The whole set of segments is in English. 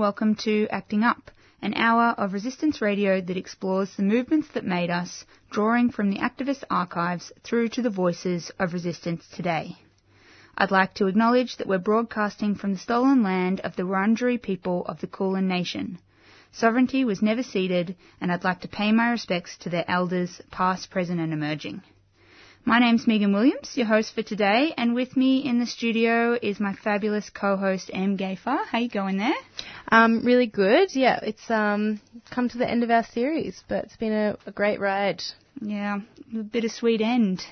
welcome to Acting Up, an hour of resistance radio that explores the movements that made us, drawing from the activist archives through to the voices of resistance today. I'd like to acknowledge that we're broadcasting from the stolen land of the Wurundjeri people of the Kulin Nation. Sovereignty was never ceded, and I'd like to pay my respects to their elders, past, present, and emerging. My name's Megan Williams, your host for today, and with me in the studio is my fabulous co-host Em Gayfar. How you going there? Um, really good. Yeah, it's um come to the end of our series, but it's been a, a great ride. Yeah, a bittersweet end.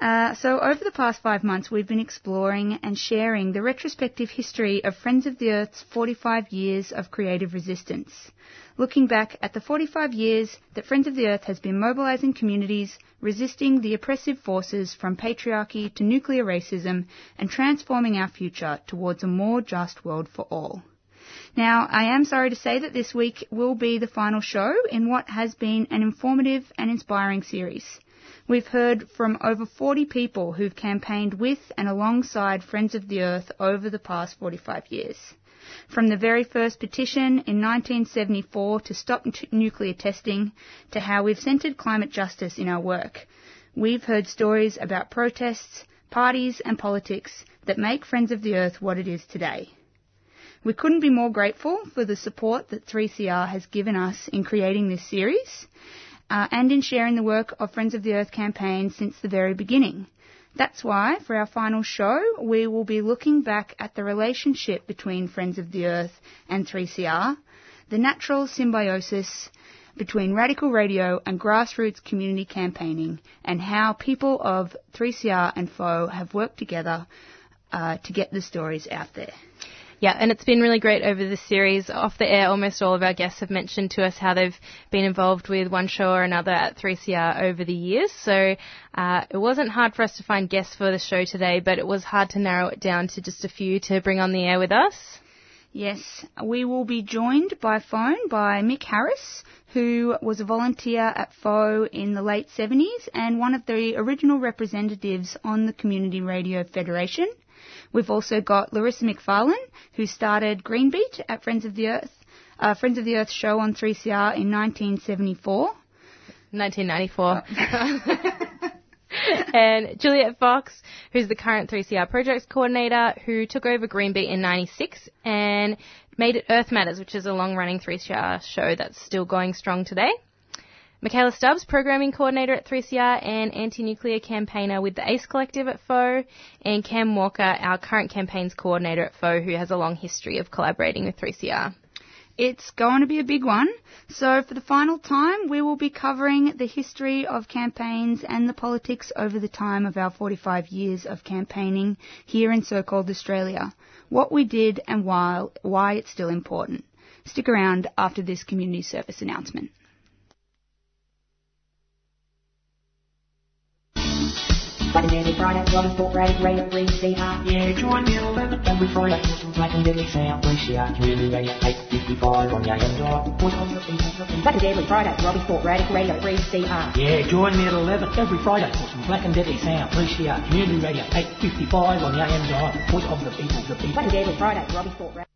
Uh, so over the past five months, we've been exploring and sharing the retrospective history of Friends of the Earth's 45 years of creative resistance. Looking back at the 45 years that Friends of the Earth has been mobilising communities, resisting the oppressive forces from patriarchy to nuclear racism, and transforming our future towards a more just world for all. Now, I am sorry to say that this week will be the final show in what has been an informative and inspiring series. We've heard from over 40 people who've campaigned with and alongside Friends of the Earth over the past 45 years. From the very first petition in 1974 to stop nuclear testing to how we've centred climate justice in our work, we've heard stories about protests, parties and politics that make Friends of the Earth what it is today. We couldn't be more grateful for the support that 3CR has given us in creating this series uh, and in sharing the work of Friends of the Earth campaign since the very beginning. That's why, for our final show, we will be looking back at the relationship between Friends of the Earth and 3CR, the natural symbiosis between radical radio and grassroots community campaigning, and how people of 3CR and FO have worked together uh, to get the stories out there. Yeah, and it's been really great over this series. Off the air, almost all of our guests have mentioned to us how they've been involved with one show or another at 3CR over the years. So uh, it wasn't hard for us to find guests for the show today, but it was hard to narrow it down to just a few to bring on the air with us. Yes, we will be joined by phone by Mick Harris, who was a volunteer at FO in the late 70s and one of the original representatives on the Community Radio Federation. We've also got Larissa McFarlane, who started Green Greenbeat at Friends of the Earth, uh, Friends of the Earth show on 3CR in 1974. 1994. and Juliet Fox, who's the current 3CR projects coordinator, who took over Greenbeat in 96 and made it Earth Matters, which is a long running 3CR show that's still going strong today. Michaela Stubbs, programming coordinator at 3CR and anti-nuclear campaigner with the ACE Collective at FO, and Cam Walker, our current campaigns coordinator at FO, who has a long history of collaborating with 3CR. It's going to be a big one. So for the final time, we will be covering the history of campaigns and the politics over the time of our 45 years of campaigning here in so-called Australia. What we did and why, why it's still important. Stick around after this community service announcement. Friday, Friday, Robin Sport, Friday, Radio 3CR. Yeah, join me at 11 every Friday for some black and deadly sound. 3CR Community Radio 855 on the AM dial. Put on the beat, on the beat. Saturday, every Friday, Robbie Sport, Radio, Radio 3CR. Yeah, join me at 11 every Friday for some black and deadly sound. 3CR Community Radio 855 on the AM dial. Put on the on the beat. Saturday, every Friday, Robbie Sport, Radio.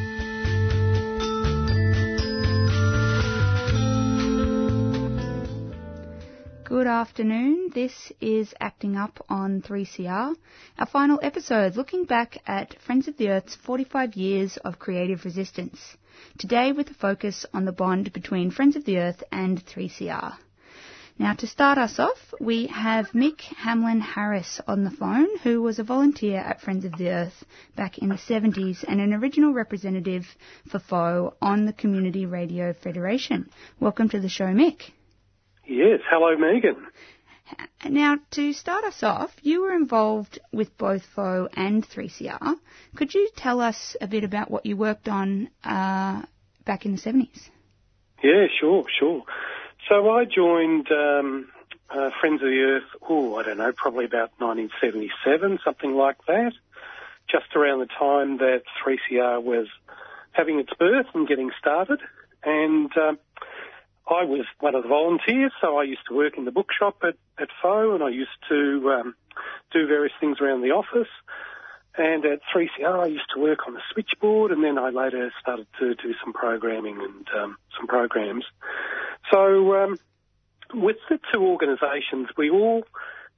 Good afternoon. This is Acting Up on 3CR, our final episode looking back at Friends of the Earth's 45 years of creative resistance. Today with a focus on the bond between Friends of the Earth and 3CR. Now, to start us off, we have Mick Hamlin Harris on the phone, who was a volunteer at Friends of the Earth back in the 70s and an original representative for FO on the Community Radio Federation. Welcome to the show, Mick. Yes, hello Megan. Now, to start us off, you were involved with both FO and 3CR. Could you tell us a bit about what you worked on uh, back in the 70s? Yeah, sure, sure. So I joined um, uh, Friends of the Earth, oh, I don't know, probably about 1977, something like that, just around the time that 3CR was having its birth and getting started. And um, I was one of the volunteers, so I used to work in the bookshop at, at FO and I used to um, do various things around the office. And at 3CR, I used to work on the switchboard, and then I later started to do some programming and um, some programs. So, um, with the two organisations, we all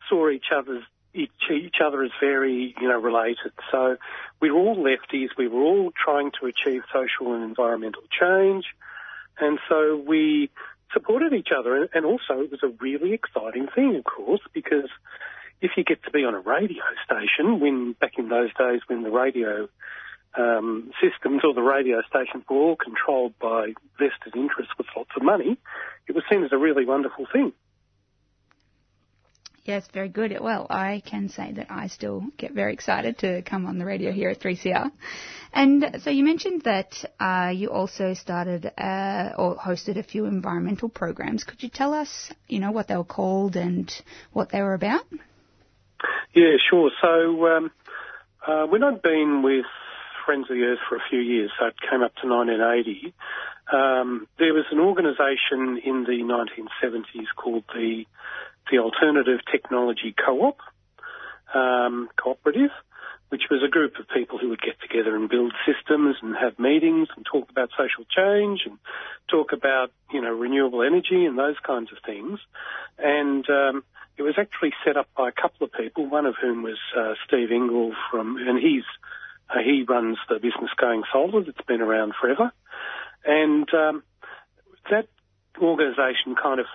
saw each other's each, each other as very, you know, related. So, we were all lefties. We were all trying to achieve social and environmental change, and so we supported each other. And also, it was a really exciting thing, of course, because if you get to be on a radio station, when back in those days when the radio um, systems or the radio stations were all controlled by vested interests with lots of money, it was seen as a really wonderful thing. Yes, very good. Well, I can say that I still get very excited to come on the radio here at 3CR. And so you mentioned that uh, you also started uh, or hosted a few environmental programs. Could you tell us, you know, what they were called and what they were about? Yeah, sure. So um, uh, when I'd been with Friends of the Earth for a few years, so it came up to 1980, um, there was an organisation in the 1970s called the the Alternative Technology Co-op um, Cooperative, which was a group of people who would get together and build systems and have meetings and talk about social change and talk about you know renewable energy and those kinds of things. And um, it was actually set up by a couple of people, one of whom was uh, Steve Ingle from, and he's uh, he runs the business Going Solar that's been around forever, and um, that organisation kind of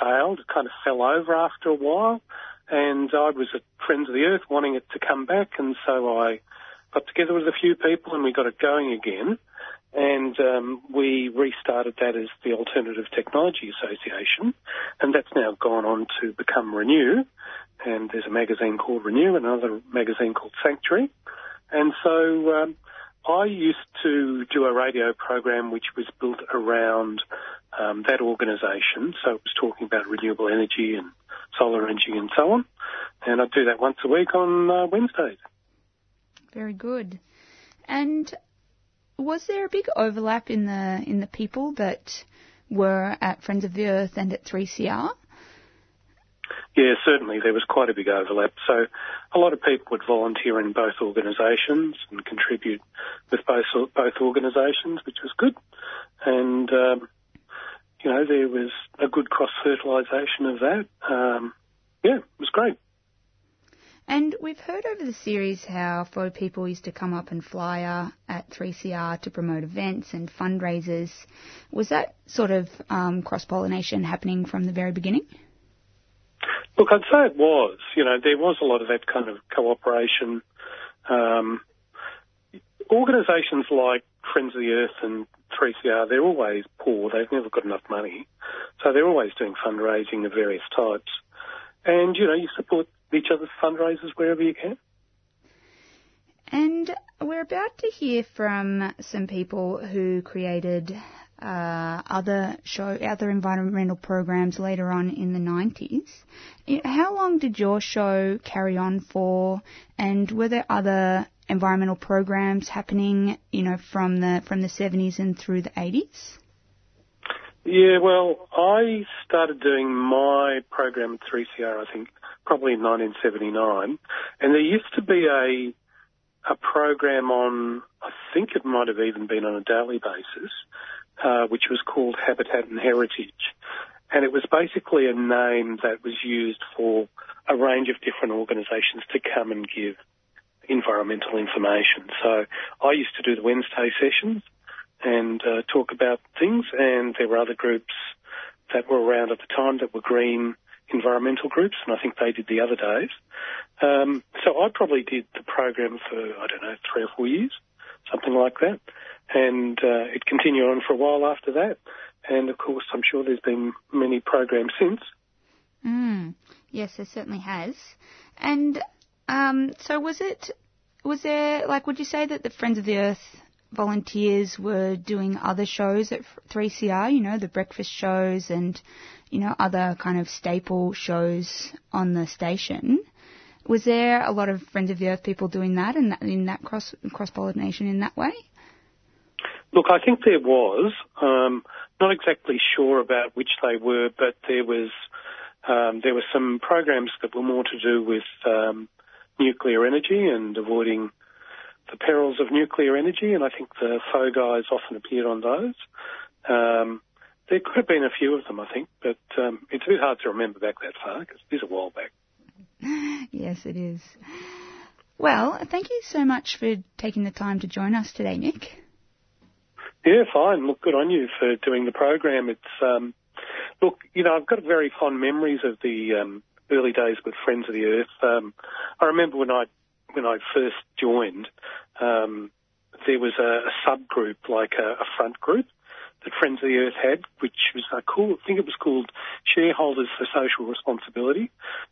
failed, it kind of fell over after a while, and I was at Friends of the Earth wanting it to come back, and so I got together with a few people and we got it going again. And um, we restarted that as the Alternative Technology Association, and that's now gone on to become Renew. And there's a magazine called Renew, and another magazine called Sanctuary. And so um, I used to do a radio program which was built around um, that organisation. So it was talking about renewable energy and solar energy and so on. And I do that once a week on uh, Wednesdays. Very good. And was there a big overlap in the in the people that were at Friends of the Earth and at 3CR? Yeah, certainly there was quite a big overlap. So a lot of people would volunteer in both organisations and contribute with both both organisations, which was good. And um, you know there was a good cross fertilisation of that. Um, yeah, it was great. And we've heard over the series how FO people used to come up and flyer at 3CR to promote events and fundraisers. Was that sort of um, cross pollination happening from the very beginning? Look, I'd say it was. You know, there was a lot of that kind of cooperation. Um, organisations like Friends of the Earth and 3CR, they're always poor. They've never got enough money. So they're always doing fundraising of various types. And, you know, you support each other's fundraisers wherever you can. And we're about to hear from some people who created uh, other show, other environmental programs later on in the 90s. How long did your show carry on for, and were there other environmental programs happening, you know, from the from the 70s and through the 80s? Yeah, well, I started doing my program at 3CR, I think, probably in 1979, and there used to be a a program on, I think it might have even been on a daily basis, uh, which was called Habitat and Heritage, and it was basically a name that was used for a range of different organisations to come and give environmental information. So I used to do the Wednesday sessions and uh, talk about things, and there were other groups that were around at the time that were green environmental groups, and I think they did the other days. Um, so I probably did the program for, I don't know, three or four years, something like that. And uh, it continued on for a while after that. And of course, I'm sure there's been many programs since. Mm. Yes, there certainly has. And um, so was it? Was there like? Would you say that the Friends of the Earth volunteers were doing other shows at 3CR? You know, the breakfast shows and you know other kind of staple shows on the station. Was there a lot of Friends of the Earth people doing that and in that cross cross pollination in that way? Look, I think there was. Um, not exactly sure about which they were, but there was um, there were some programs that were more to do with um, nuclear energy and avoiding the perils of nuclear energy, and I think the FO guys often appeared on those. Um, there could have been a few of them, I think, but um, it's a bit hard to remember back that far because it is a while back. yes, it is. Well, thank you so much for taking the time to join us today, Nick. Yeah, fine. Look, good on you for doing the program. It's um, look, you know, I've got very fond memories of the um, early days with Friends of the Earth. Um, I remember when I when I first joined, um, there was a, a subgroup, like a, a front group, that Friends of the Earth had, which was uh, cool. I think it was called Shareholders for Social Responsibility,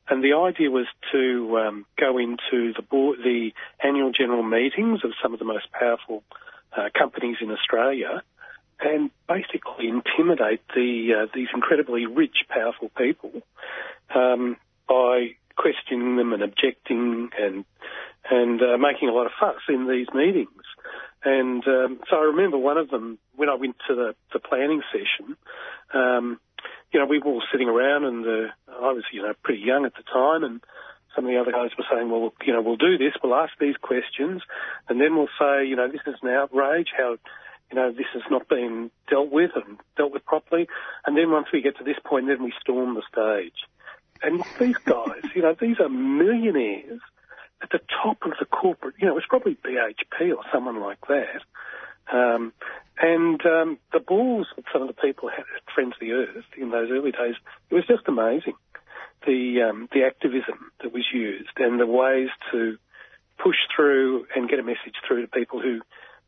and the idea was to um, go into the board, the annual general meetings of some of the most powerful uh, companies in Australia, and basically intimidate the uh, these incredibly rich, powerful people um, by questioning them and objecting and and uh, making a lot of fuss in these meetings. And um, so I remember one of them when I went to the, the planning session. Um, you know, we were all sitting around, and uh, I was, you know, pretty young at the time, and some of the other guys were saying, well, you know, we'll do this, we'll ask these questions, and then we'll say, you know, this is an outrage, how, you know, this has not been dealt with and dealt with properly. And then once we get to this point, then we storm the stage. And these guys, you know, these are millionaires at the top of the corporate, you know, it's probably BHP or someone like that. Um, and um, the balls that some of the people had at Friends of the Earth in those early days, it was just amazing. The um, the activism that was used and the ways to push through and get a message through to people who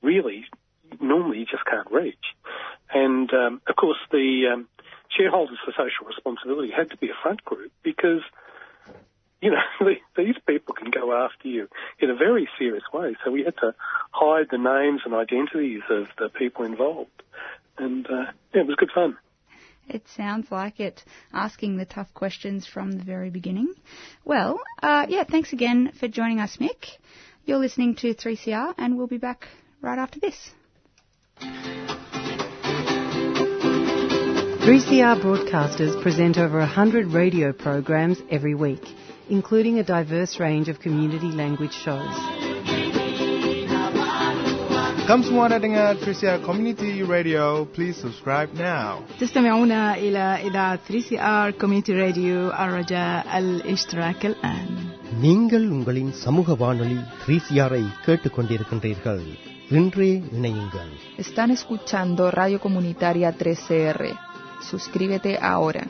really normally you just can't reach. And um, of course, the um, shareholders for social responsibility had to be a front group because you know these people can go after you in a very serious way. So we had to hide the names and identities of the people involved, and uh, yeah, it was good fun. It sounds like it, asking the tough questions from the very beginning. Well, uh, yeah, thanks again for joining us, Mick. You're listening to 3CR, and we'll be back right after this. 3CR broadcasters present over 100 radio programs every week, including a diverse range of community language shows. Come semua dengar 3CR Community Radio. Please subscribe now. تستمعون إلى إذاعة 3CR Community Radio الرجاء الاشتراك الآن நீங்கள் உங்களின் சமூக வானொலி 3CR-ஐ கேட்டுக்கொண்டிருக்கின்றீர்கள் Están escuchando Radio Comunitaria 3CR. Suscríbete ahora.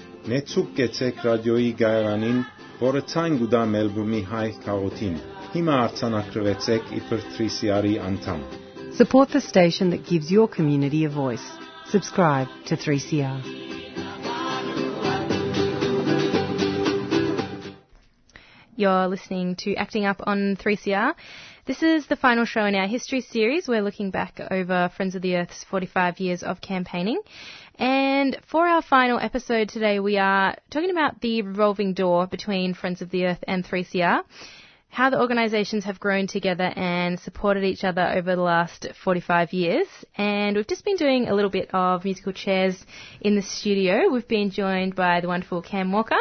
Antam. Support the station that gives your community a voice. Subscribe to 3CR. You're listening to Acting Up on 3CR. This is the final show in our history series. We're looking back over Friends of the Earth's 45 years of campaigning. And for our final episode today, we are talking about the revolving door between Friends of the Earth and 3CR, how the organisations have grown together and supported each other over the last 45 years. And we've just been doing a little bit of musical chairs in the studio. We've been joined by the wonderful Cam Walker.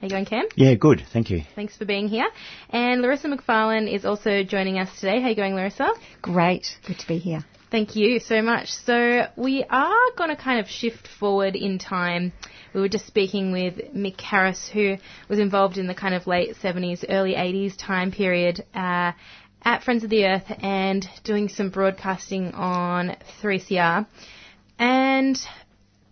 How you going, Cam? Yeah, good. Thank you. Thanks for being here. And Larissa McFarlane is also joining us today. How you going, Larissa? Great. Good to be here. Thank you so much. So we are going to kind of shift forward in time. We were just speaking with Mick Harris, who was involved in the kind of late 70s, early 80s time period uh, at Friends of the Earth and doing some broadcasting on 3CR. And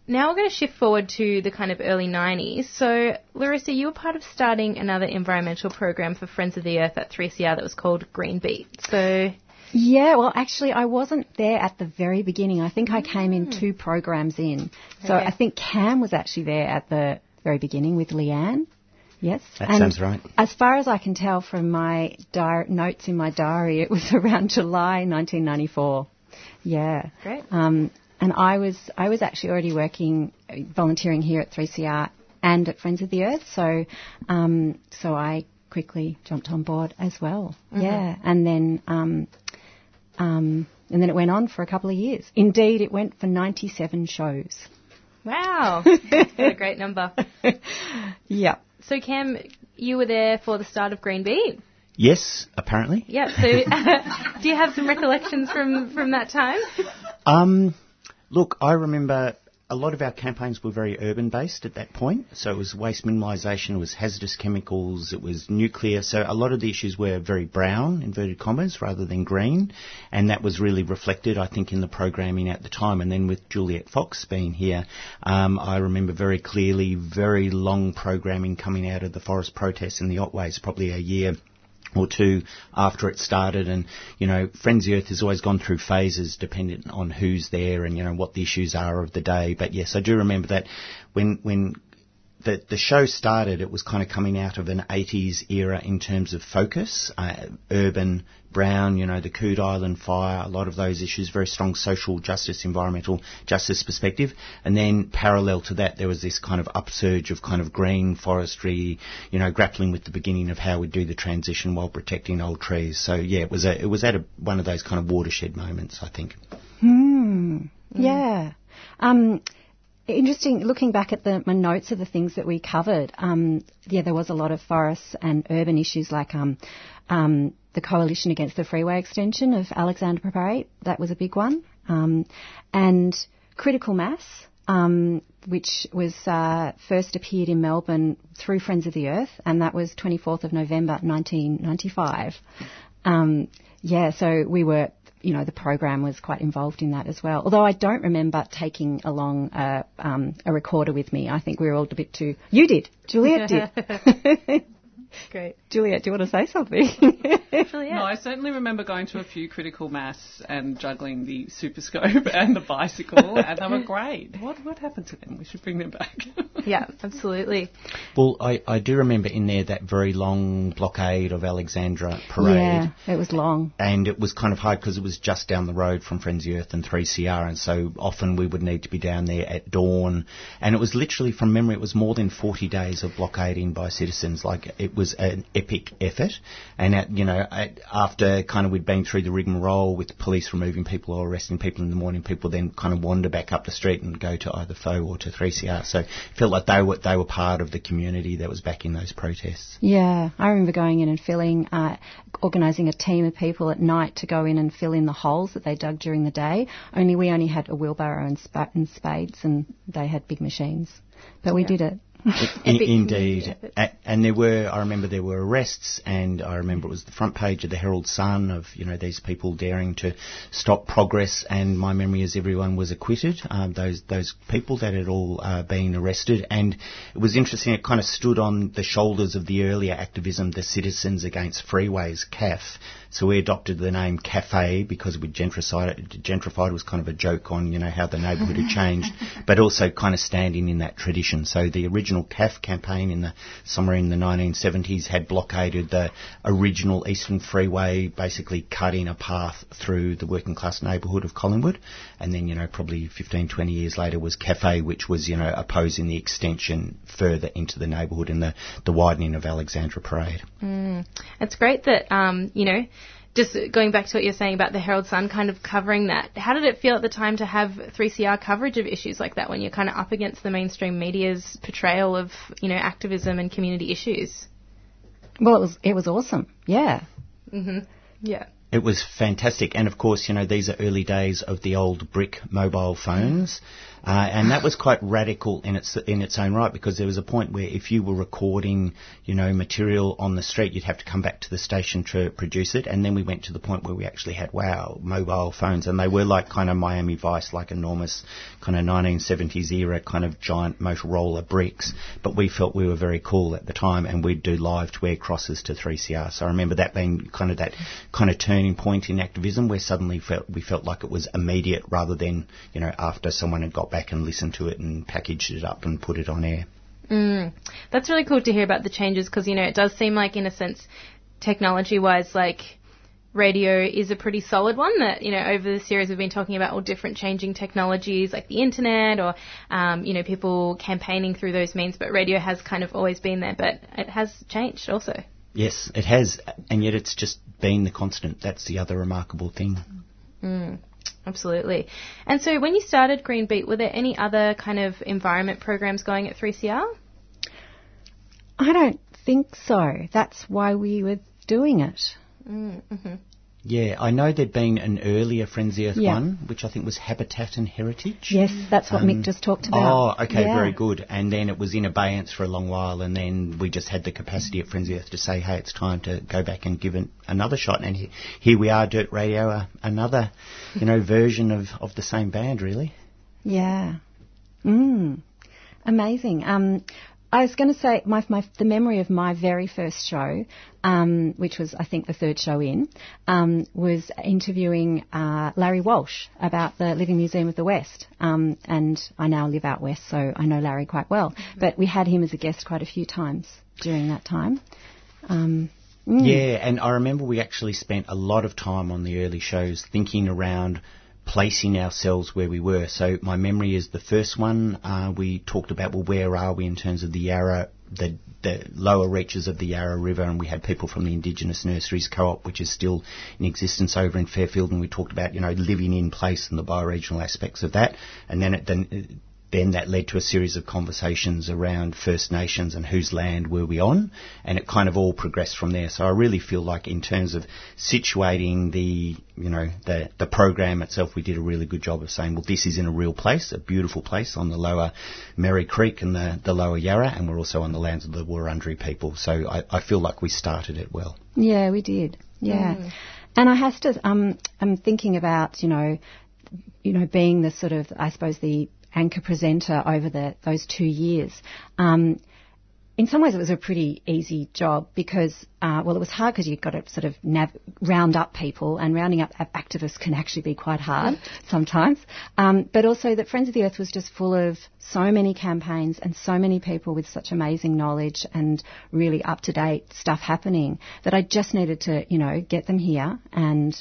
now we're going to shift forward to the kind of early 90s. So, Larissa, you were part of starting another environmental program for Friends of the Earth at 3CR that was called Green Beat. So, Yeah, well, actually, I wasn't there at the very beginning. I think I came in two programs in. So Okay. I think Cam was actually there at the very beginning with Leanne. Yes. That And sounds right. As far as I can tell from my di- notes in my diary, it was around July 1994. Yeah. Great. Um, and I was I was actually already working uh, volunteering here at 3CR and at Friends of the Earth, so um, so I quickly jumped on board as well. Mhm. Yeah, and then um, um, and then it went on for a couple of years. Indeed, it went for 97 shows. wow, what a great number. Yeah. So, Cam, you were there for the start of Green Beat. Yes, apparently. Yeah. So, do you have some recollections from from that time? Um, look, I remember a lot of our campaigns were very urban based at that point. So it was waste minimisation, it was hazardous chemicals, it was nuclear. So a lot of the issues were very brown, inverted commas, rather than green. And that was really reflected, I think, in the programming at the time. And then with Juliet Fox being here, um, I remember very clearly very long programming coming out of the forest protests in the Otways, probably a year or two after it started. And you know Friends Earth has always gone through phases dependent on who's there and you know what the issues are of the day. But yes I do remember that when when the, the show started, it was kind of coming out of an 80s era in terms of focus, uh, urban, brown, you know, the Coode Island fire, a lot of those issues, very strong social justice, environmental justice perspective. And then parallel to that, there was this kind of upsurge of kind of green forestry, you know, grappling with the beginning of how we do the transition while protecting old trees. So yeah, it was a, it was at a, one of those kind of watershed moments, I think. Hmm. Yeah. Um, interesting. Looking back at the notes of the things that we covered, um, yeah, there was a lot of forests and urban issues like um, um, the coalition against the freeway extension of Alexandra Parade. That was a big one, um, and critical mass. Um, which was uh, first appeared in Melbourne through Friends of the Earth, and that was 24th of November 1995. Um, yeah, so we were, you know, the program was quite involved in that as well. Although I don't remember taking along a, um, a recorder with me. I think we were all a bit too. You did, Juliet did. Great. Juliet, do you want to say something? No, I certainly remember going to a few critical mass and juggling the super scope and the bicycle, and they were great. What what happened to them? We should bring them back. yeah, absolutely. Well, I, I do remember in there that very long blockade of Alexandra Parade. Yeah, it was long. and it was kind of hard because it was just down the road from Friends of the Earth and 3CR, and so often we would need to be down there at dawn. And it was literally, from memory, it was more than 40 days of blockading by citizens. Like it was an epic effort. And at, you know, at, after kind of we'd been through the rigmarole with the police removing people or arresting people in the morning, people then kind of wander back up the street and go to either FO or to 3CR. So it felt like they were they were part of the community that was backing those protests. Yeah, I remember going in and filling, uh, organising a team of people at night to go in and fill in the holes that they dug during the day. Only we only had a wheelbarrow and, spa- and spades, and they had big machines. But we did it. In, indeed. A- and there were, I remember there were arrests, and I remember it was the front page of the Herald Sun of, you know, these people daring to stop progress, and my memory is everyone was acquitted, um, those, those people that had all uh, been arrested. And it was interesting, it kind of stood on the shoulders of the earlier activism, the Citizens Against Freeways, CAF. So we adopted the name Cafe because we gentrified it, gentrified was kind of a joke on, you know, how the neighbourhood had changed, but also kind of standing in that tradition. So the original original CAF campaign in the somewhere in the 1970s had blockaded the original Eastern Freeway, basically cutting a path through the working class neighbourhood of Collingwood. And then, you know, probably 15, 20 years later was Cafe, which was, you know, opposing the extension further into the neighbourhood and the, the widening of Alexandra Parade. Mm. It's great that, um, you know, just going back to what you're saying about the Herald Sun kind of covering that, how did it feel at the time to have 3CR coverage of issues like that when you're kind of up against the mainstream media's portrayal of, you know, activism and community issues? Well, it was it was awesome. Yeah. Mhm. Yeah. It was fantastic, and of course, you know, these are early days of the old brick mobile phones, uh, and that was quite radical in its in its own right because there was a point where if you were recording, you know, material on the street, you'd have to come back to the station to produce it, and then we went to the point where we actually had wow mobile phones, and they were like kind of Miami Vice, like enormous kind of 1970s era kind of giant Motorola bricks, but we felt we were very cool at the time, and we'd do live to air crosses to 3CR. So I remember that being kind of that kind of turning point in activism where suddenly felt, we felt like it was immediate rather than, you know, after someone had got back and listened to it and packaged it up and put it on air. Mm. That's really cool to hear about the changes because, you know, it does seem like, in a sense, technology wise, like radio is a pretty solid one that, you know, over the series we've been talking about all different changing technologies like the internet or, um, you know, people campaigning through those means, but radio has kind of always been there, but it has changed also. Yes, it has, and yet it's just been the constant. That's the other remarkable thing. Mm, absolutely. And so when you started Green Beat, were there any other kind of environment programs going at 3CR? I don't think so. That's why we were doing it. Mm, hmm Yeah, I know there'd been an earlier Friends the Earth Yeah. one, which I think was Habitat and Heritage. Yes, that's what Um, Mick just talked about. Oh, okay, Yeah. very good. And then it was in abeyance for a long while, and then we just had the capacity at Friends the Earth to say, hey, it's time to go back and give it another shot. And he, here we are, Dirt Radio, uh, another, you know, version of, of the same band, really. Yeah. Mm. Amazing. Um, I was going to say my, my the memory of my very first show, um, which was I think the third show in, um, was interviewing uh, Larry Walsh about the Living Museum of the West. Um, and I now live out west, so I know Larry quite well. But we had him as a guest quite a few times during that time. Um, mm. Yeah, and I remember we actually spent a lot of time on the early shows thinking around placing ourselves where we were. So my memory is the first one uh, we talked about. Well, where are we in terms of the Yarra, the the lower reaches of the Yarra River, and we had people from the Indigenous Nurseries Co-op, which is still in existence over in Fairfield, and we talked about you know living in place and the bioregional aspects of that, and then it then. Then that led to a series of conversations around First Nations and whose land were we on, and it kind of all progressed from there. So I really feel like in terms of situating the, you know, the, the program itself, we did a really good job of saying, well, this is in a real place, a beautiful place on the lower Merry Creek and the, the lower Yarra, and we're also on the lands of the Wurundjeri people. So I, I feel like we started it well. Yeah, we did. Yeah. And I have to, um, I'm thinking about, you know, you know, being the sort of, I suppose, the anchor presenter over the, those two years. Um, in some ways, it was a pretty easy job because, uh, well, it was hard because you've got to sort of nav- round up people, and rounding up activists can actually be quite hard sometimes. Um, but also that Friends of the Earth was just full of so many campaigns and so many people with such amazing knowledge and really up to date stuff happening that I just needed to, you know, get them here and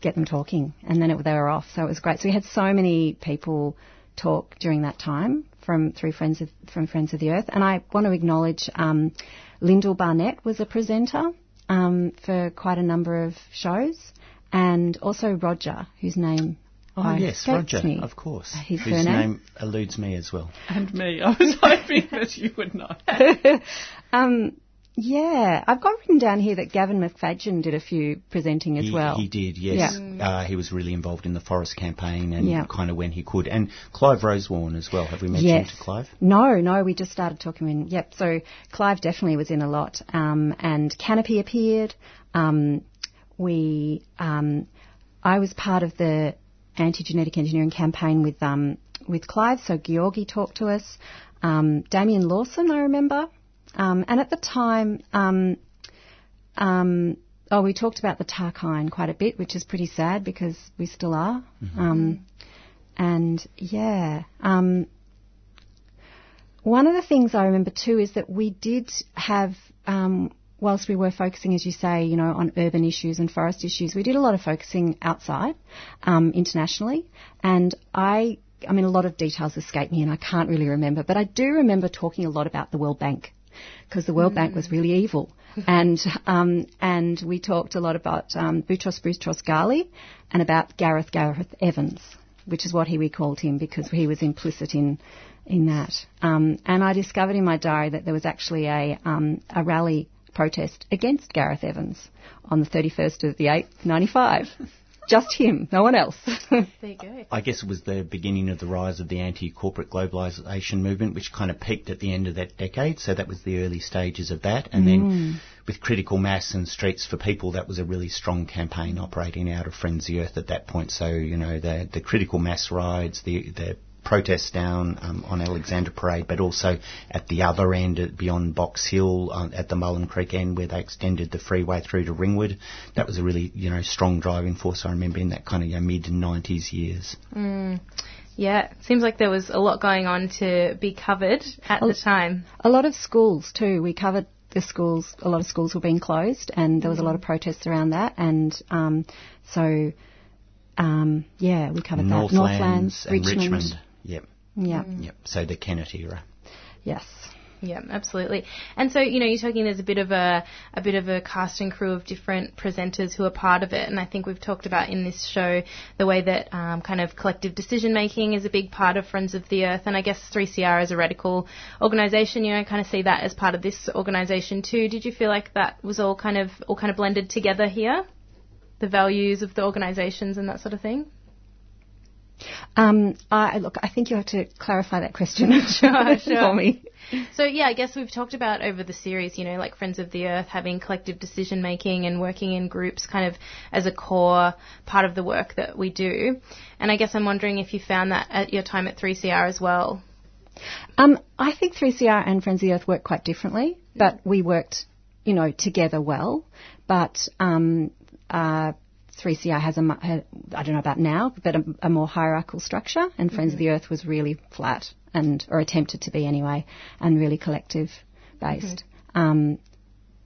get them talking, and then it, they were off. So it was great. So we had so many people talk during that time from through Friends of from Friends of the Earth, and I want to acknowledge um, Lyndall Barnett was a presenter um, for quite a number of shows, and also Roger, whose name Oh, I yes, Roger, me. of course. His whose surname? name eludes me as well. And me. I was hoping that you would know. um, yeah, I've got written down here that Gavin McFadzean did a few presenting as he, well. He did, yes. Yeah. Uh, he was really involved in the forest campaign and Yeah. kind of when he could. And Clive Rosewarne as well. Have we mentioned yes. Clive? No, no, we just started talking in. Yep. So Clive definitely was in a lot, um, and Canopy appeared. Um, we, um, I was part of the anti-genetic engineering campaign with um, with Clive. So Georgie talked to us. Um, Damien Lawson, I remember. Um, and at the time, um, um, oh, we talked about the Tarkine quite a bit, which is pretty sad because we still are. Um, and yeah, um, one of the things I remember too is that we did have, um, whilst we were focusing, as you say, you know, on urban issues and forest issues, we did a lot of focusing outside, um, internationally. And I, I mean, a lot of details escape me and I can't really remember, but I do remember talking a lot about the World Bank because the World Bank was really evil. and um, and we talked a lot about um, Boutros Boutros Ghali and about Gareth Gareth Evans, which is what he we called him because he was implicit in in that. Um, and I discovered in my diary that there was actually a um, a rally protest against Gareth Evans on the 31st of the 8th, 95. Just him, no one else. There you go. I guess it was the beginning of the rise of the anti-corporate globalisation movement, which kind of peaked at the end of that decade. So that was the early stages of that. And Mm. then with critical mass and streets for people, that was a really strong campaign operating out of Friends of the Earth at that point. So you know the the critical mass rides, the the protests down um, on Alexandra Parade, but also at the other end, beyond Box Hill, uh, at the Mullum Creek end, where they extended the freeway through to Ringwood. That was a really you know strong driving force. I remember in that kind of you know, mid '90s years. Mm. Yeah, seems like there was a lot going on to be covered at the time. A lot of schools too. We covered the schools. A lot of schools were being closed, and there was a lot of protests around that. And um, so, um, yeah, we covered that. Northlands and Richmond. Richmond. Yep. Yeah. Yep. So the Kennett era. Yes. Yeah, absolutely. And so, you know, you're talking there's a bit of a a bit of a cast and crew of different presenters who are part of it, and I think we've talked about in this show the way that um, kind of collective decision making is a big part of Friends of the Earth, and I guess 3CR as a radical organisation, you know, kind of see that as part of this organisation too. Did you feel like that was all kind of all kind of blended together here, the values of the organisations and that sort of thing? Um, I, look, I think you have to clarify that question Sure, sure. for me. So yeah, I guess we've talked about over the series, you know, like Friends of the Earth having collective decision making and working in groups kind of as a core part of the work that we do. And I guess I'm wondering if you found that at your time at 3CR as well. Um, I think 3CR and Friends of the Earth work quite differently, but we worked, you know, together well. But um, uh, 3CR has a, mu- ha- I don't know about now, but a, a more hierarchical structure, and Friends of the Earth was really flat, and or attempted to be anyway, and really collective based. Um,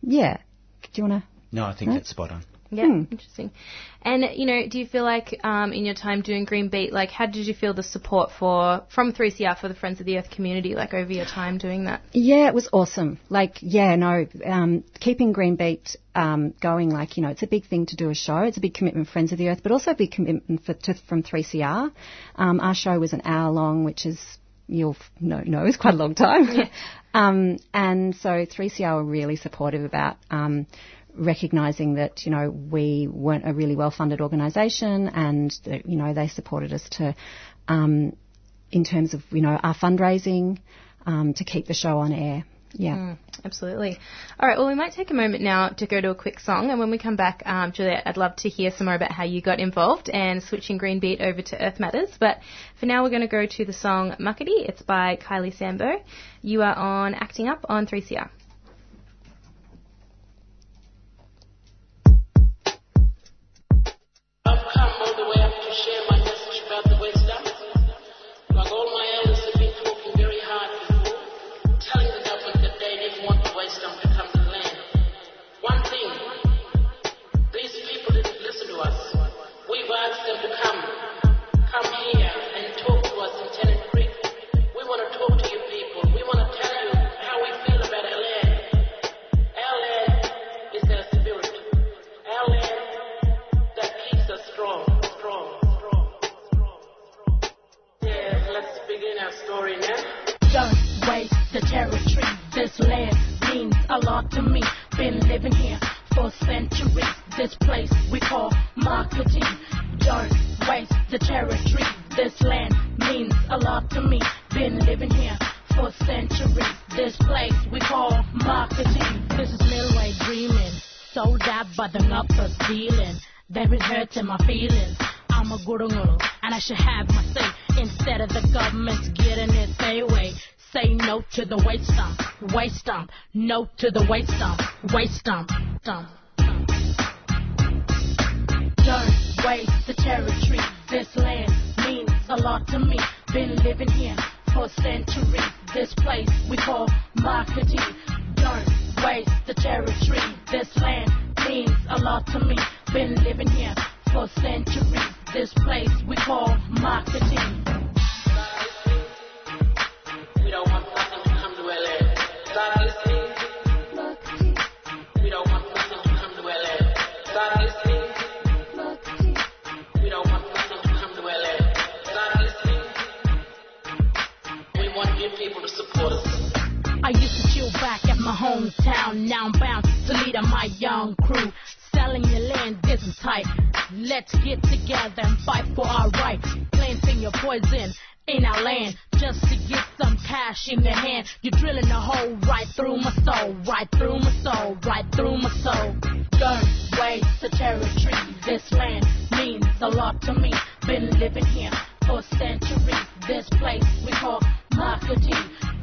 yeah. Do you want to? No, I think No? that's spot on. Yeah, Hmm. interesting. And you know, do you feel like um, in your time doing Green Beat, like how did you feel the support for from 3CR for the Friends of the Earth community, like over your time doing that? Yeah, it was awesome. Like, yeah, no, um, keeping Green Beat um, going, like, you know, it's a big thing to do a show. It's a big commitment, Friends of the Earth, but also a big commitment for, to, from 3CR. Um, our show was an hour long, which is, you'll know, know is quite a long time. um, and so 3CR were really supportive about um, recognising that, you know, we weren't a really well-funded organisation and, that, you know, they supported us to, um, in terms of, you know, our fundraising, um, to keep the show on air. Yeah. Mm, absolutely. All right. Well, we might take a moment now to go to a quick song, and when we come back, um, Juliet, I'd love to hear some more about how you got involved and switching Green Beat over to Earth Matters. But for now, we're going to go to the song Muckaty. It's by Kylie Sambo. You are on Acting Up on 3CR. No to the waste dump, waste dump, dump. Your hand. You're drilling a hole right through my soul, right through my soul, right through my soul. Don't waste the territory. This land means a lot to me. Been living here for centuries. This place we call Muckaty.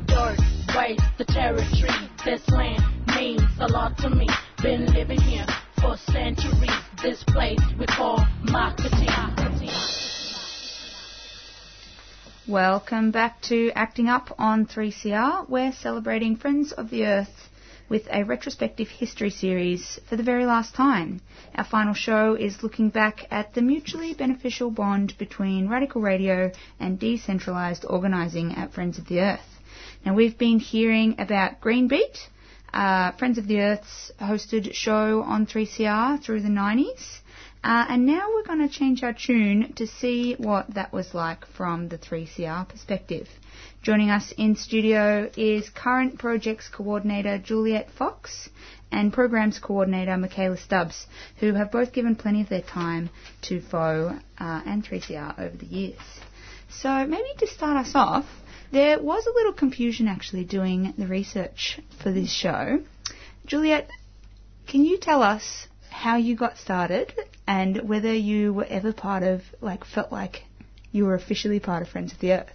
Don't waste the territory. This land means a lot to me. Been living here for centuries. This place we call Muckaty. Welcome back to Acting Up on 3CR. We're celebrating Friends of the Earth with a retrospective history series for the very last time. Our final show is looking back at the mutually beneficial bond between radical radio and decentralised organising at Friends of the Earth. Now, we've been hearing about Green Beat, uh, Friends of the Earth's hosted show on 3CR through the 90s. Uh, and now we're going to change our tune to see what that was like from the 3CR perspective. Joining us in studio is current projects coordinator Juliet Fox and programs coordinator Michaela Stubbs, who have both given plenty of their time to FoE uh, and 3CR over the years. So maybe to start us off, there was a little confusion actually doing the research for this show. Juliet, can you tell us how you got started and whether you were ever part of, like, felt like you were officially part of Friends of the Earth?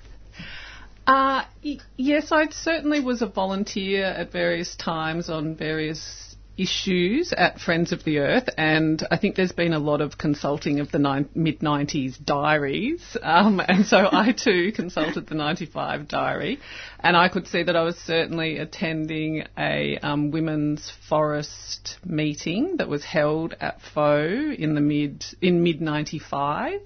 Uh, y- yes, I certainly was a volunteer at various times on various issues at Friends of the Earth, and I think there's been a lot of consulting of the nine, mid 90s diaries, um, and so I too consulted the 95 diary, and I could see that I was certainly attending a um, women's forest meeting that was held at FoE in the mid in mid 95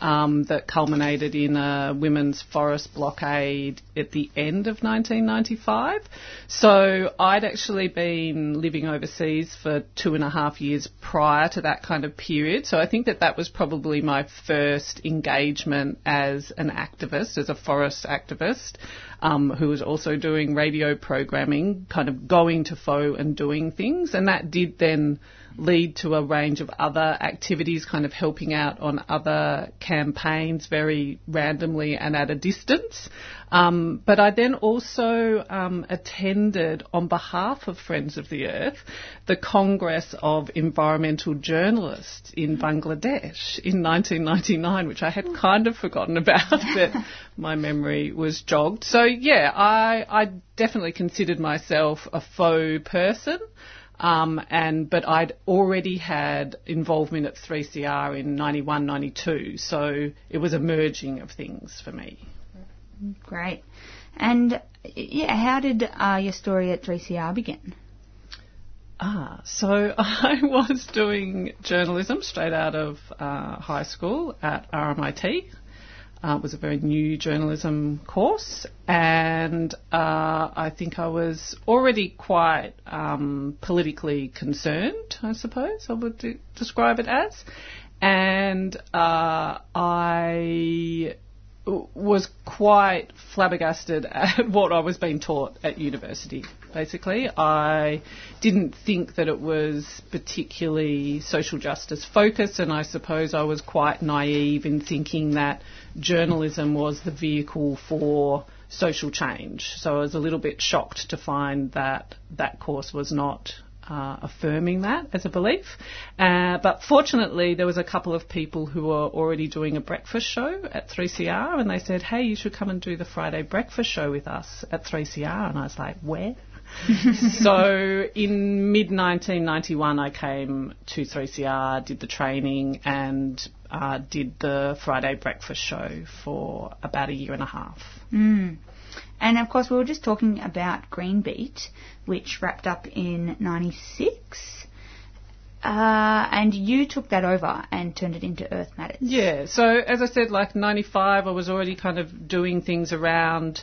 um, that culminated in a women's forest blockade at the end of 1995. So I'd actually been living overseas for two and a half years prior to that kind of period. So I think that that was probably my first engagement as an activist, as a forest activist. Um, who was also doing radio programming, kind of going to FoE and doing things, and that did then lead to a range of other activities, kind of helping out on other campaigns very randomly and at a distance. Um, but I then also um, attended, on behalf of Friends of the Earth, the Congress of Environmental Journalists in Bangladesh in 1999, which I had kind of forgotten about, but my memory was jogged. So yeah, I, I definitely considered myself a FoE person. Um, and but I'd already had involvement at 3CR in 91, 92, so it was a merging of things for me. Great. And yeah, how did uh, your story at 3CR begin? Ah, so I was doing journalism straight out of uh, high school at RMIT. Uh, it was a very new journalism course, and uh, I think I was already quite um, politically concerned, I suppose I would de- describe it as. And uh, I was quite flabbergasted at what I was being taught at university. Basically, I didn't think that it was particularly social justice focused, and I suppose I was quite naive in thinking that journalism was the vehicle for social change. So I was a little bit shocked to find that that course was not uh, affirming that as a belief. Uh, but fortunately, there was a couple of people who were already doing a breakfast show at 3CR, and they said, "Hey, you should come and do the Friday breakfast show with us at 3CR." And I was like, "Where?" so in mid 1991, I came to 3CR, did the training, and uh, did the Friday breakfast show for about a year and a half. Mm. And of course, we were just talking about Green Beat, which wrapped up in '96. Uh, and you took that over and turned it into Earth Matters. Yeah, so as I said, like 95, I was already kind of doing things around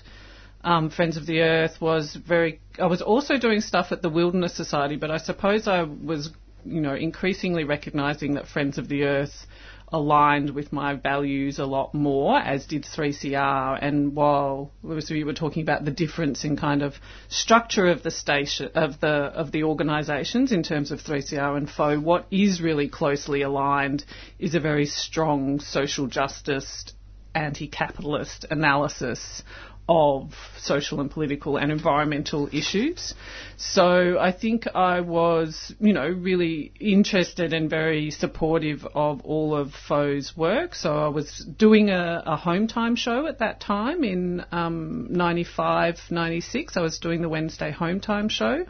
um, Friends of the Earth, was very, I was also doing stuff at the Wilderness Society, but I suppose I was, you know, increasingly recognising that Friends of the Earth aligned with my values a lot more, as did 3CR. And while we were talking about the difference in kind of structure of the station of the of the organisations in terms of 3CR and FoE, what is really closely aligned is a very strong social justice, anti-capitalist analysis of social and political and environmental issues. So I think I was, you know, really interested and very supportive of all of FoE's work. So I was doing a, a home time show at that time in um, 95, 96. I was doing the Wednesday home time show.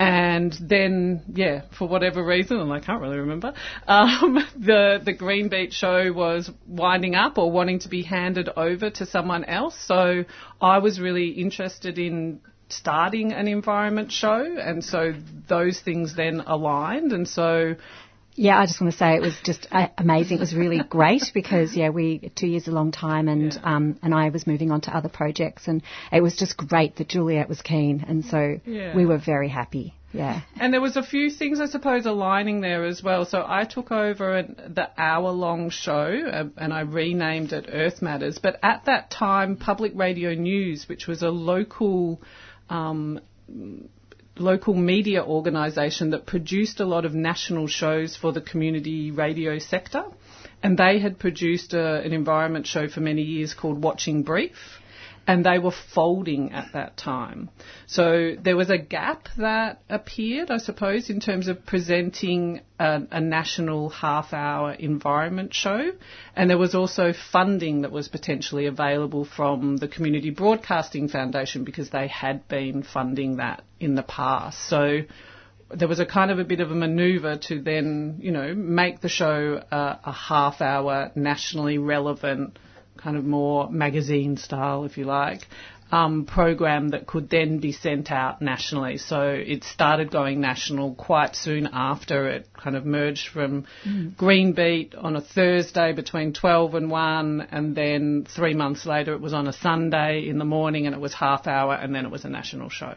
And then, yeah, for whatever reason, and I can't really remember, um, the the Green Beat show was winding up or wanting to be handed over to someone else. So I was really interested in starting an environment show, and so those things then aligned, and so. Yeah, I just want to say it was just uh, amazing. It was really great because yeah, we two years a long time, and yeah. um, and I was moving on to other projects, and it was just great that Juliet was keen, and so Yeah. we were very happy. Yeah. And there was a few things, I suppose, aligning there as well. So I took over an, the hour-long show uh, and I renamed it Earth Matters. But at that time, Public Radio News, which was a local um, local media organisation that produced a lot of national shows for the community radio sector, and they had produced a, an environment show for many years called Watching Brief and they were folding at that time. So there was a gap that appeared, I suppose, in terms of presenting a, a, national half hour environment show. And there was also funding that was potentially available from the Community Broadcasting Foundation because they had been funding that in the past. So there was a kind of a bit of a manoeuvre to then, you know, make the show a, a half hour nationally relevant kind of more magazine style, if you like, um, program that could then be sent out nationally. So it started going national quite soon after it kind of merged from Mm. Green Beat on a Thursday between 12 and 1, and then three months later it was on a Sunday in the morning and it was half hour, and then it was a national show.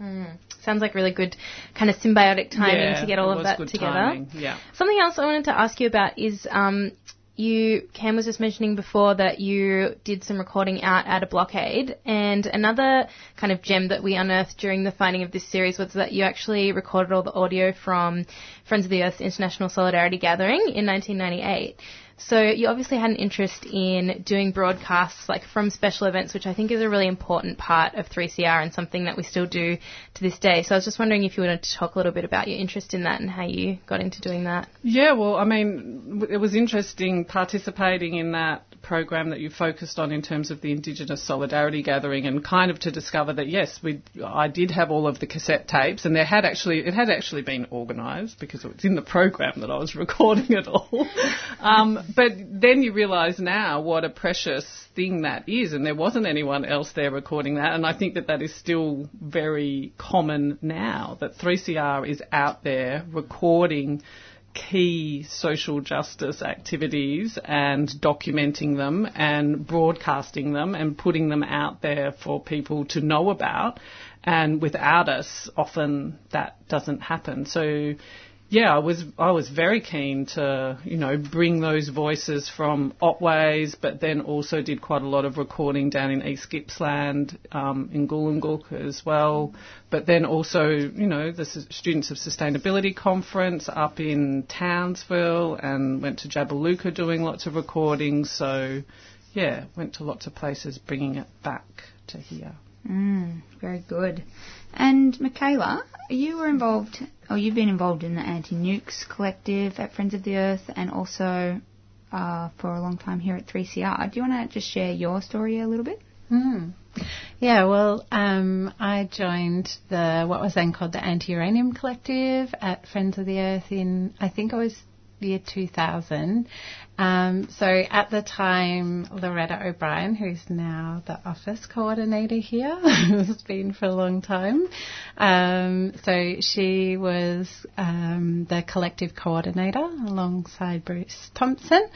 Mm. Sounds like really good kind of symbiotic timing Yeah, to get all of that together. timing, Yeah. Something else I wanted to ask you about is um, you, Cam was just mentioning before that you did some recording out at a blockade, and another kind of gem that we unearthed during the finding of this series was that you actually recorded all the audio from Friends of the Earth International Solidarity Gathering in 1998. So you obviously had an interest in doing broadcasts like from special events, which I think is a really important part of 3CR and something that we still do to this day. So I was just wondering if you wanted to talk a little bit about your interest in that and how you got into doing that. Yeah, well, I mean, it was interesting participating in that program that you focused on in terms of the Indigenous Solidarity Gathering, and kind of to discover that yes, we I did have all of the cassette tapes, and there had actually it had actually been organised because it was in the program that I was recording it all. um, but then you realise now what a precious thing that is, and there wasn't anyone else there recording that, and I think that that is still very common now that 3CR is out there recording key social justice activities and documenting them and broadcasting them and putting them out there for people to know about. And without us, often that doesn't happen. So, yeah, I was I was very keen to you know bring those voices from Otways, but then also did quite a lot of recording down in East Gippsland, um, in Goolengook as well. But then also you know the S- Students of Sustainability Conference up in Townsville, and went to Jabiluka doing lots of recordings. So yeah, went to lots of places bringing it back to here. Mm, very good. And Michaela, you were involved, or you've been involved in the Anti-Nukes Collective at Friends of the Earth, and also uh, for a long time here at 3CR. Do you want to just share your story a little bit? Mm. Yeah, well, um, I joined the what was then called the Anti-Uranium Collective at Friends of the Earth in I think I was year 2000. Um, so at the time, Loretta O'Brien, who's now the office coordinator here, has been for a long time. Um, so she was um, the collective coordinator alongside Bruce Thompson.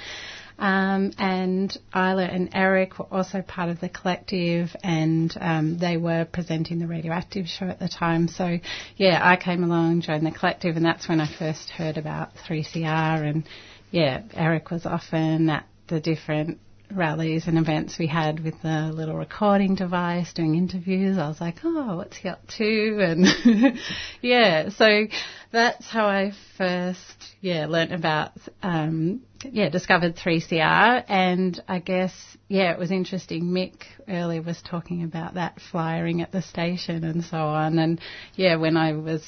Um, and Isla and Eric were also part of the collective, and um, they were presenting the radioactive show at the time. So, yeah, I came along, joined the collective, and that's when I first heard about 3CR. And yeah, Eric was often at the different rallies and events we had with the little recording device doing interviews. I was like, oh, what's he up to? And yeah, so that's how I first, yeah, learnt about, um, yeah, discovered 3CR. And I guess, yeah, it was interesting. Mick earlier was talking about that flyering at the station and so on. And yeah, when I was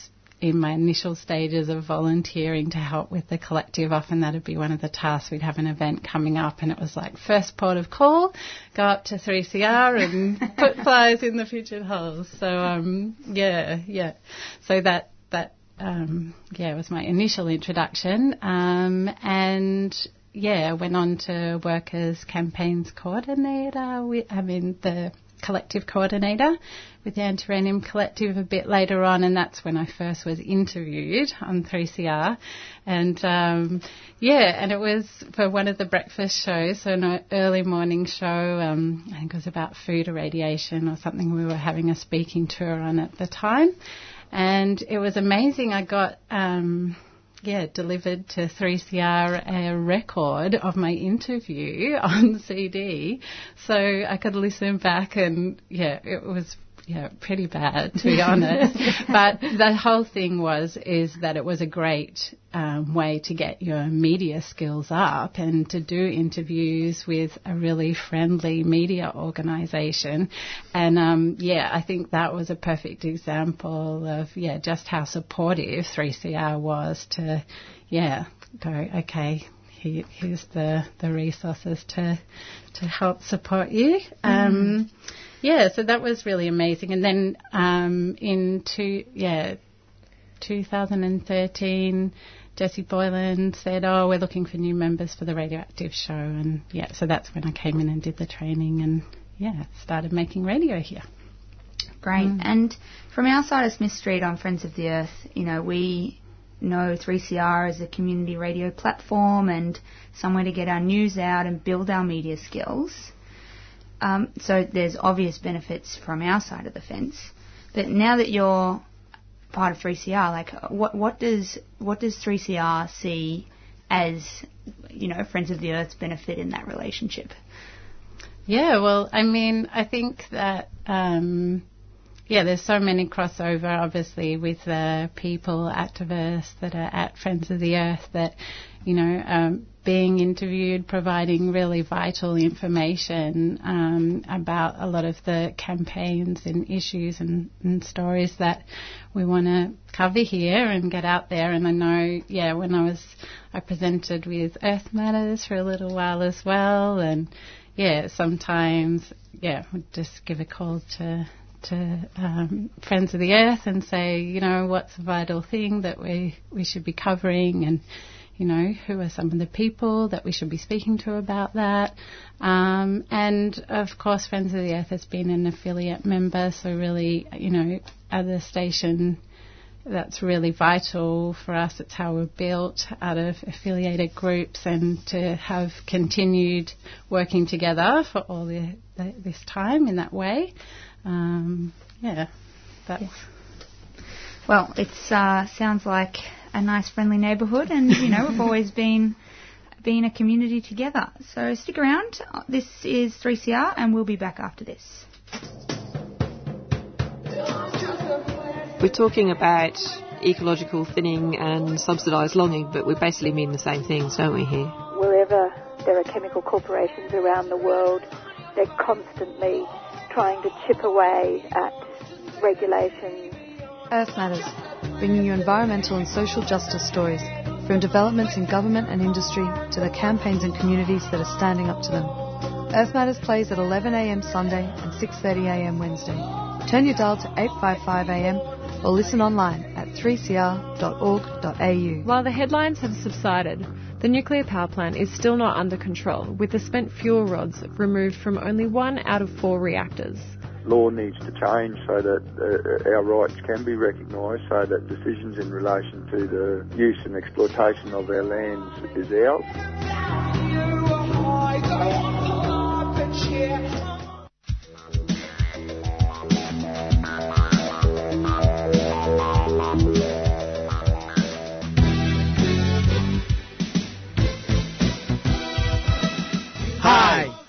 in my initial stages of volunteering to help with the collective, often that'd be one of the tasks. We'd have an event coming up and it was like first port of call, go up to 3CR and put flyers in the pigeonholes. So, um, yeah, yeah. So that, that, um, yeah, was my initial introduction. Um, and yeah, went on to work as campaigns coordinator. We, I mean, the collective coordinator with the Antiranium Collective a bit later on, and that's when I first was interviewed on 3CR. And um, yeah, and it was for one of the breakfast shows, so an early morning show. Um, I think it was about food irradiation or something we were having a speaking tour on at the time. And it was amazing. I got. Um, yeah, delivered to 3CR a record of my interview on CD, so I could listen back and yeah, it was yeah, pretty bad to be honest. but the whole thing was is that it was a great um, way to get your media skills up and to do interviews with a really friendly media organisation. And um, yeah, I think that was a perfect example of yeah just how supportive 3CR was to yeah go okay here's the, the resources to to help support you. Um, mm. Yeah, so that was really amazing. And then um, in two, yeah, 2013, Jesse Boylan said, "Oh, we're looking for new members for the radioactive show," and yeah, so that's when I came in and did the training, and yeah, started making radio here. Great. Mm. And from our side of Smith Street on Friends of the Earth, you know, we know 3CR as a community radio platform and somewhere to get our news out and build our media skills. Um, so there's obvious benefits from our side of the fence. But now that you're part of 3CR, like what what does what does 3CR see as you know Friends of the Earth's benefit in that relationship? Yeah, well, I mean, I think that um, yeah, there's so many crossover, obviously, with the people, activists that are at Friends of the Earth that, you know, um, being interviewed, providing really vital information um, about a lot of the campaigns and issues and, and stories that we want to cover here and get out there. And I know, yeah, when I was, I presented with Earth Matters for a little while as well, and yeah, sometimes, yeah, just give a call to to um, Friends of the Earth and say, you know, what's a vital thing that we, we should be covering and, you know, who are some of the people that we should be speaking to about that. Um, and of course, Friends of the Earth has been an affiliate member, so really, you know, at the station, that's really vital for us. It's how we're built out of affiliated groups and to have continued working together for all the, the, this time in that way um, yeah, that's. Yeah. Well, it uh, sounds like a nice, friendly neighbourhood, and you know we've always been been a community together. So stick around. This is 3CR, and we'll be back after this. We're talking about ecological thinning and subsidised logging, but we basically mean the same things, don't we, here? Wherever there are chemical corporations around the world, they're constantly trying to chip away at regulations. Earth Matters, bringing you environmental and social justice stories, from developments in government and industry to the campaigns and communities that are standing up to them. Earth Matters plays at 11am Sunday and 6.30am Wednesday. Turn your dial to 855am or listen online at 3cr.org.au. While the headlines have subsided, the nuclear power plant is still not under control, with the spent fuel rods removed from only one out of four reactors. Law needs to change so that uh, our rights can be recognised, so that decisions in relation to the use and exploitation of our lands is ours.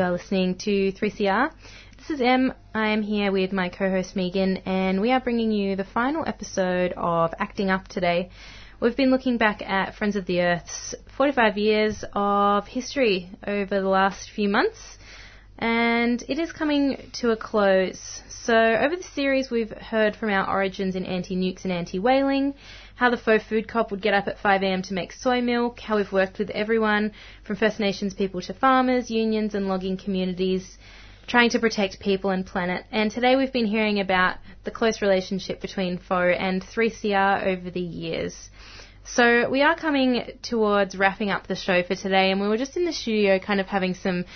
You are listening to 3CR. This is Em. I am here with my co-host Megan, and we are bringing you the final episode of Acting Up today. We've been looking back at Friends of the Earth's 45 years of history over the last few months, and it is coming to a close. So, over the series, we've heard from our origins in anti-nukes and anti-whaling, how the FoE food cop would get up at 5am to make soy milk, how we've worked with everyone from First Nations people to farmers, unions, and logging communities, trying to protect people and planet. And today we've been hearing about the close relationship between FoE and 3CR over the years. So we are coming towards wrapping up the show for today, and we were just in the studio kind of having some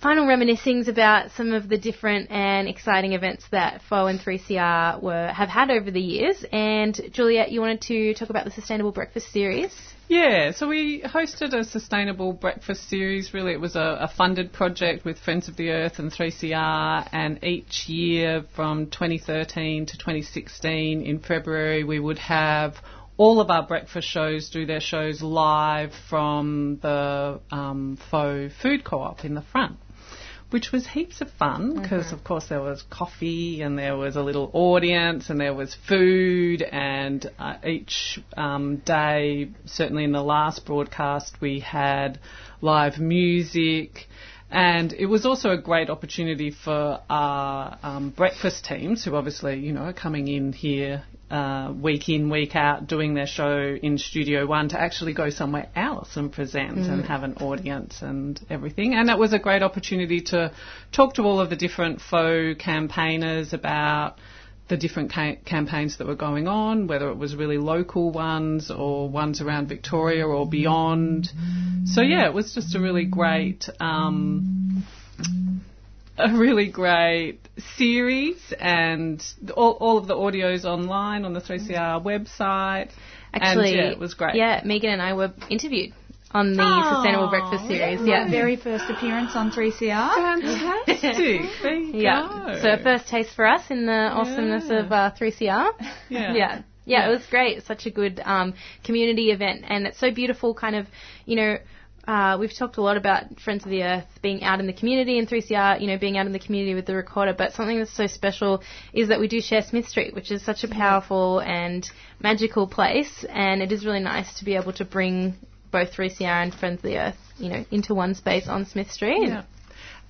final reminiscings about some of the different and exciting events that FoE and 3CR were have had over the years. And Juliet, you wanted to talk about the Sustainable Breakfast Series. Yeah, so we hosted a sustainable breakfast series. Really, it was a, a, funded project with Friends of the Earth and 3CR, and each year from 2013 to 2016 in February, we would have all of our breakfast shows do their shows live from the um, FoE food co-op in the front which was heaps of fun because, mm-hmm. of course, there was coffee and there was a little audience and there was food. And uh, each um, day, certainly in the last broadcast, we had live music. And it was also a great opportunity for our um, breakfast teams, who obviously, you know, are coming in here uh, week in, week out, doing their show in Studio One to actually go somewhere else and present mm. and have an audience and everything. And it was a great opportunity to talk to all of the different FoE campaigners about the different ca- campaigns that were going on, whether it was really local ones or ones around Victoria or beyond. So yeah, it was just a really great. Um, a really great series and all, all of the audios online on the 3CR website. Actually, and, yeah, it was great. Yeah, Megan and I were interviewed on the Aww, Sustainable Breakfast series. Yeah, yeah. very first appearance on 3CR. Fantastic. there you yeah. go. So first taste for us in the awesomeness Yeah. of uh, 3CR. Yeah. yeah. Yeah, Yeah. it was great. Such a good um, community event, and it's so beautiful. Kind of, you know, uh, we've talked a lot about Friends of the Earth being out in the community and 3CR, you know, being out in the community with the recorder. But something that's so special is that we do share Smith Street, which is such a powerful and magical place, and it is really nice to be able to bring both 3CR and Friends of the Earth, you know, into one space on Smith Street. Yeah.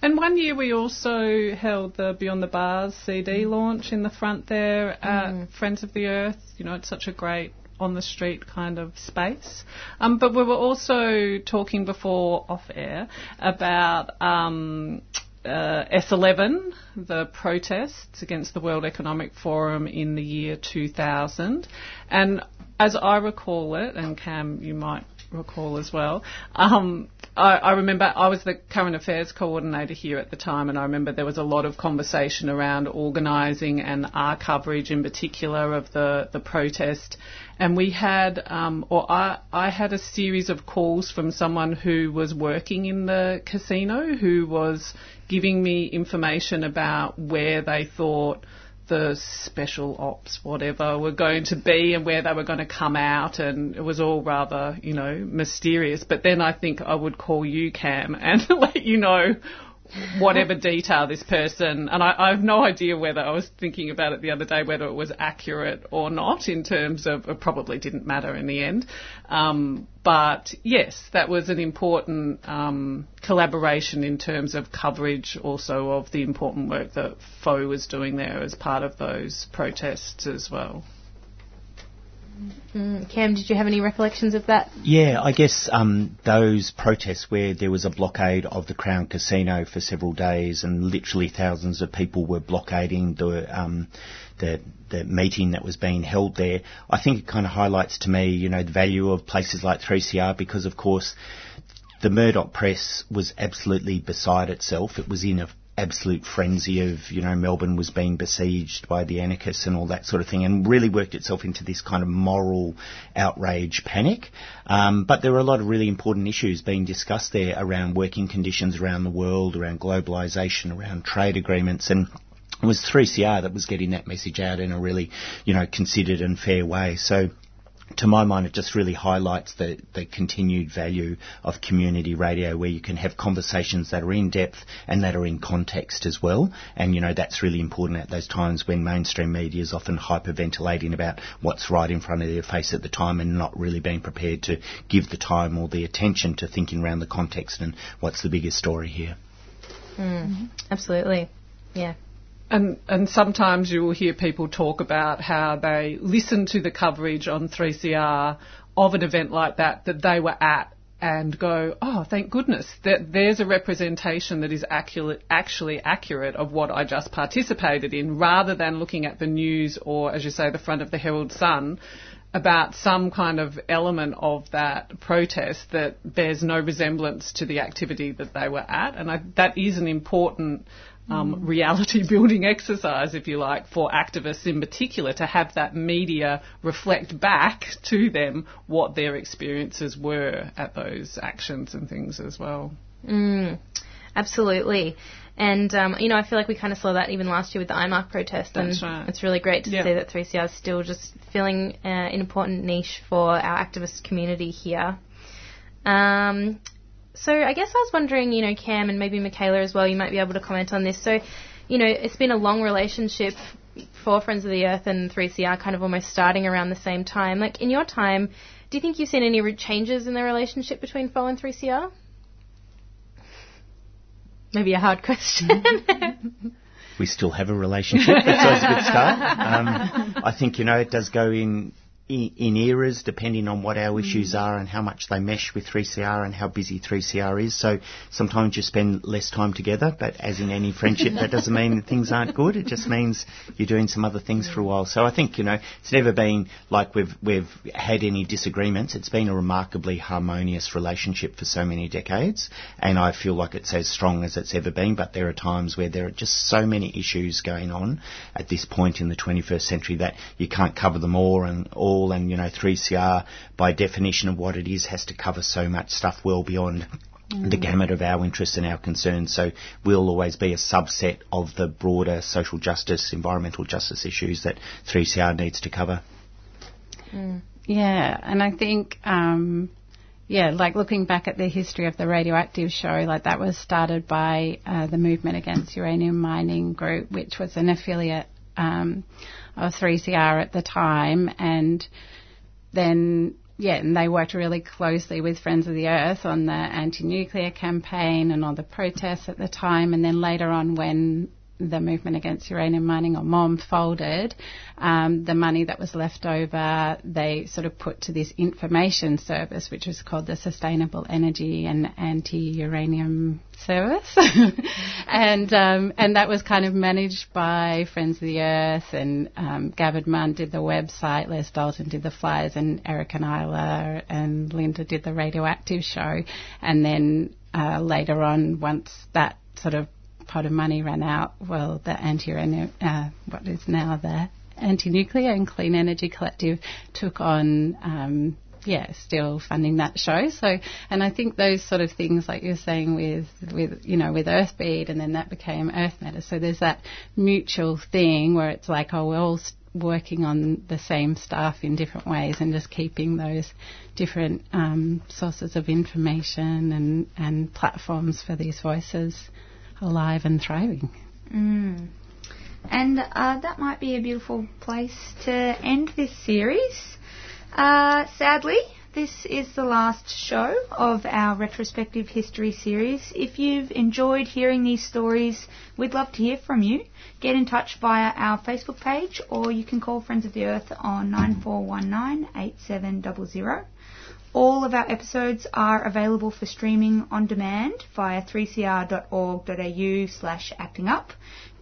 And one year we also held the Beyond the Bars CD launch in the front there at Mm. Friends of the Earth. You know, it's such a great on the street kind of space. Um, but we were also talking before off air about um, uh, S11, the protests against the World Economic Forum in the year 2000. And as I recall it, and Cam, you might recall as well, um, I, I remember I was the current affairs coordinator here at the time, and I remember there was a lot of conversation around organising and our coverage in particular of the, the protest. And we had, um, or I, I had a series of calls from someone who was working in the casino who was giving me information about where they thought the special ops, whatever, were going to be and where they were going to come out, and it was all rather, you know, mysterious. But then I think I would call you, Cam, and let you know whatever detail this person, and I, I, have no idea whether I was thinking about it the other day, whether it was accurate or not in terms of it probably didn't matter in the end. Um, but yes, that was an important um, collaboration in terms of coverage also of the important work that FoE was doing there as part of those protests as well. Mm, Cam, did you have any recollections of that? Yeah, I guess um, those protests where there was a blockade of the Crown Casino for several days and literally thousands of people were blockading the um, the, the meeting that was being held there. I think it kind of highlights to me, you know, the value of places like 3CR because, of course, the Murdoch press was absolutely beside itself. It was in a absolute frenzy of, you know, Melbourne was being besieged by the anarchists and all that sort of thing, and really worked itself into this kind of moral outrage panic. Um, but there were a lot of really important issues being discussed there around working conditions around the world, around globalisation, around trade agreements, and it was 3CR that was getting that message out in a really, you know, considered and fair way. So to my mind, it just really highlights the, the continued value of community radio where you can have conversations that are in depth and that are in context as well. And, you know, that's really important at those times when mainstream media is often hyperventilating about what's right in front of their face at the time and not really being prepared to give the time or the attention to thinking around the context and what's the biggest story here. Mm. Absolutely. Yeah. And, and sometimes you will hear people talk about how they listen to the coverage on 3CR of an event like that that they were at and go, oh, thank goodness that there's a representation that is accurate, actually accurate of what I just participated in, rather than looking at the news or, as you say, the front of the Herald Sun about some kind of element of that protest that bears no resemblance to the activity that they were at. And I, that is an important um, mm. reality building exercise, if you like, for activists in particular to have that media reflect back to them what their experiences were at those actions and things as well. Mm, absolutely. And, um, you know, I feel like we kind of saw that even last year with the IMARC protest. That's and right. it's really great to see that 3CR is still just filling uh, an important niche for our activist community here. Um, so I guess I was wondering, you know, Cam and maybe Michaela as well, you might be able to comment on this. So, you know, it's been a long relationship for Friends of the Earth and 3CR kind of almost starting around the same time. Like, in your time, do you think you've seen any changes in the relationship between FoE and 3CR? Maybe a hard question. we still have a relationship. That's always a good start. Um, I think, you know, it does go in in, in eras depending on what our issues mm. are and how much they mesh with 3CR and how busy 3CR is. So sometimes you spend less time together, but as in any friendship, that doesn't mean that things aren't good. It just means you're doing some other things for a while. So I think, you know, it's never been like we've, we've had any disagreements. It's been a remarkably harmonious relationship for so many decades. And I feel like it's as strong as it's ever been, but there are times where there are just so many issues going on at this point in the 21st century that you can't cover them all and all all, and you know, 3CR by definition of what it is has to cover so much stuff well beyond the mm. gamut of our interests and our concerns. So we'll always be a subset of the broader social justice, environmental justice issues that 3CR needs to cover. Mm. Yeah, and I think, um, yeah, like looking back at the history of the radioactive show, like that was started by uh, the Movement Against Uranium Mining Group, which was an affiliate um, of 3CR at the time, and then yeah, and they worked really closely with Friends of the Earth on the anti-nuclear campaign and on the protests at the time, and then later on when the movement against uranium mining or MOM folded, um, the money that was left over they sort of put to this information service, which was called the Sustainable Energy and Anti-Uranium Service, and um, and that was kind of managed by Friends of the Earth, and um, Gavin Munn did the website, Les Dalton did the flyers, and Eric and Isla and Linda did the radioactive show, and then uh, later on, once that sort of pot of money ran out, well, the anti uh, what is now the anti-nuclear and clean energy collective took on. Um, yeah, still funding that show. So, and I think those sort of things, like you're saying with, with, you know, with Earthbeat, and then that became Earth Matter. So there's that mutual thing where it's like, oh, we're all working on the same stuff in different ways, and just keeping those different um, sources of information and and platforms for these voices alive and thriving. Mm. And uh, that might be a beautiful place to end this series. Uh, sadly, this is the last show of our retrospective history series. If you've enjoyed hearing these stories, we'd love to hear from you. Get in touch via our Facebook page or you can call Friends of the Earth on 9419 8700. All of our episodes are available for streaming on demand via 3cr.org.au slash acting up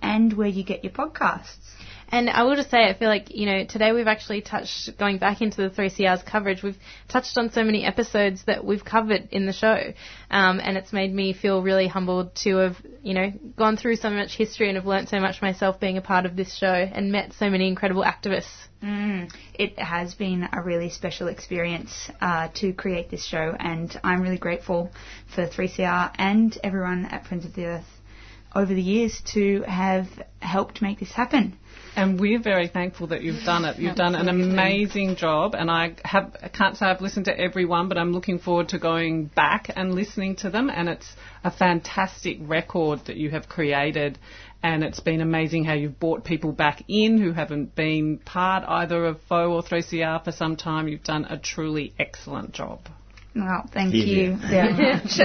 and where you get your podcasts. And I will just say, I feel like, you know, today we've actually touched, going back into the 3CR's coverage, we've touched on so many episodes that we've covered in the show. Um, and it's made me feel really humbled to have, you know, gone through so much history and have learnt so much myself being a part of this show and met so many incredible activists. Mm, it has been a really special experience uh, to create this show, and I'm really grateful for 3CR and everyone at Friends of the Earth over the years to have helped make this happen. And we're very thankful that you've done it. You've done an amazing job, and I have I can't say I've listened to everyone, but I'm looking forward to going back and listening to them. And it's a fantastic record that you have created, and it's been amazing how you've brought people back in who haven't been part either of FoE or 3CR for some time. You've done a truly excellent job. Well, thank Yeah. you very much.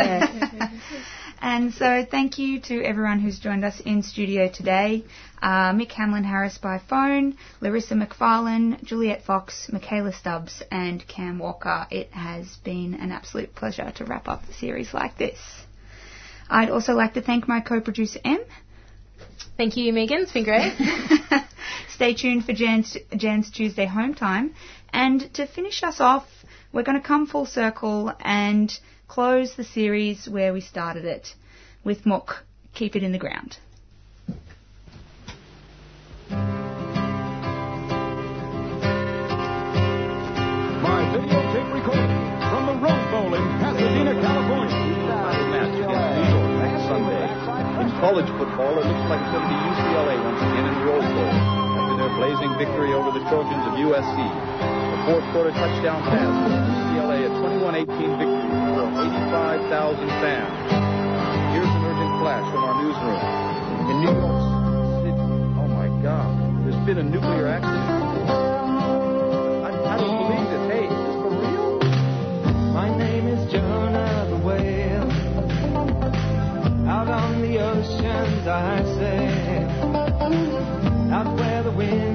And so thank you to everyone who's joined us in studio today. Uh, Mick Hamlin Harris by phone, Larissa McFarlane, Juliet Fox, Michaela Stubbs, and Cam Walker. It has been an absolute pleasure to wrap up the series like this. I'd also like to thank my co-producer M. Thank you, Megan. It's been great. Stay tuned for Jan's, Jan's Tuesday home time. And to finish us off, we're going to come full circle and close the series where we started it with Mook, Keep It in the Ground. My videotape recording from the Rose Bowl in Pasadena, California. Match against New York next Sunday. In college football, it looks like it's going to be UCLA once again in the Rose Bowl after their blazing victory over the Trojans of USC. Fourth quarter touchdown pass UCLA a 21-18 victory for 85,000 fans. Here's an urgent flash from our newsroom. In New York City, oh my God, there's been a nuclear accident. I, don't believe this. Hey, is this for real? My name is Jonah the whale. Out on the oceans I sail. Out where the wind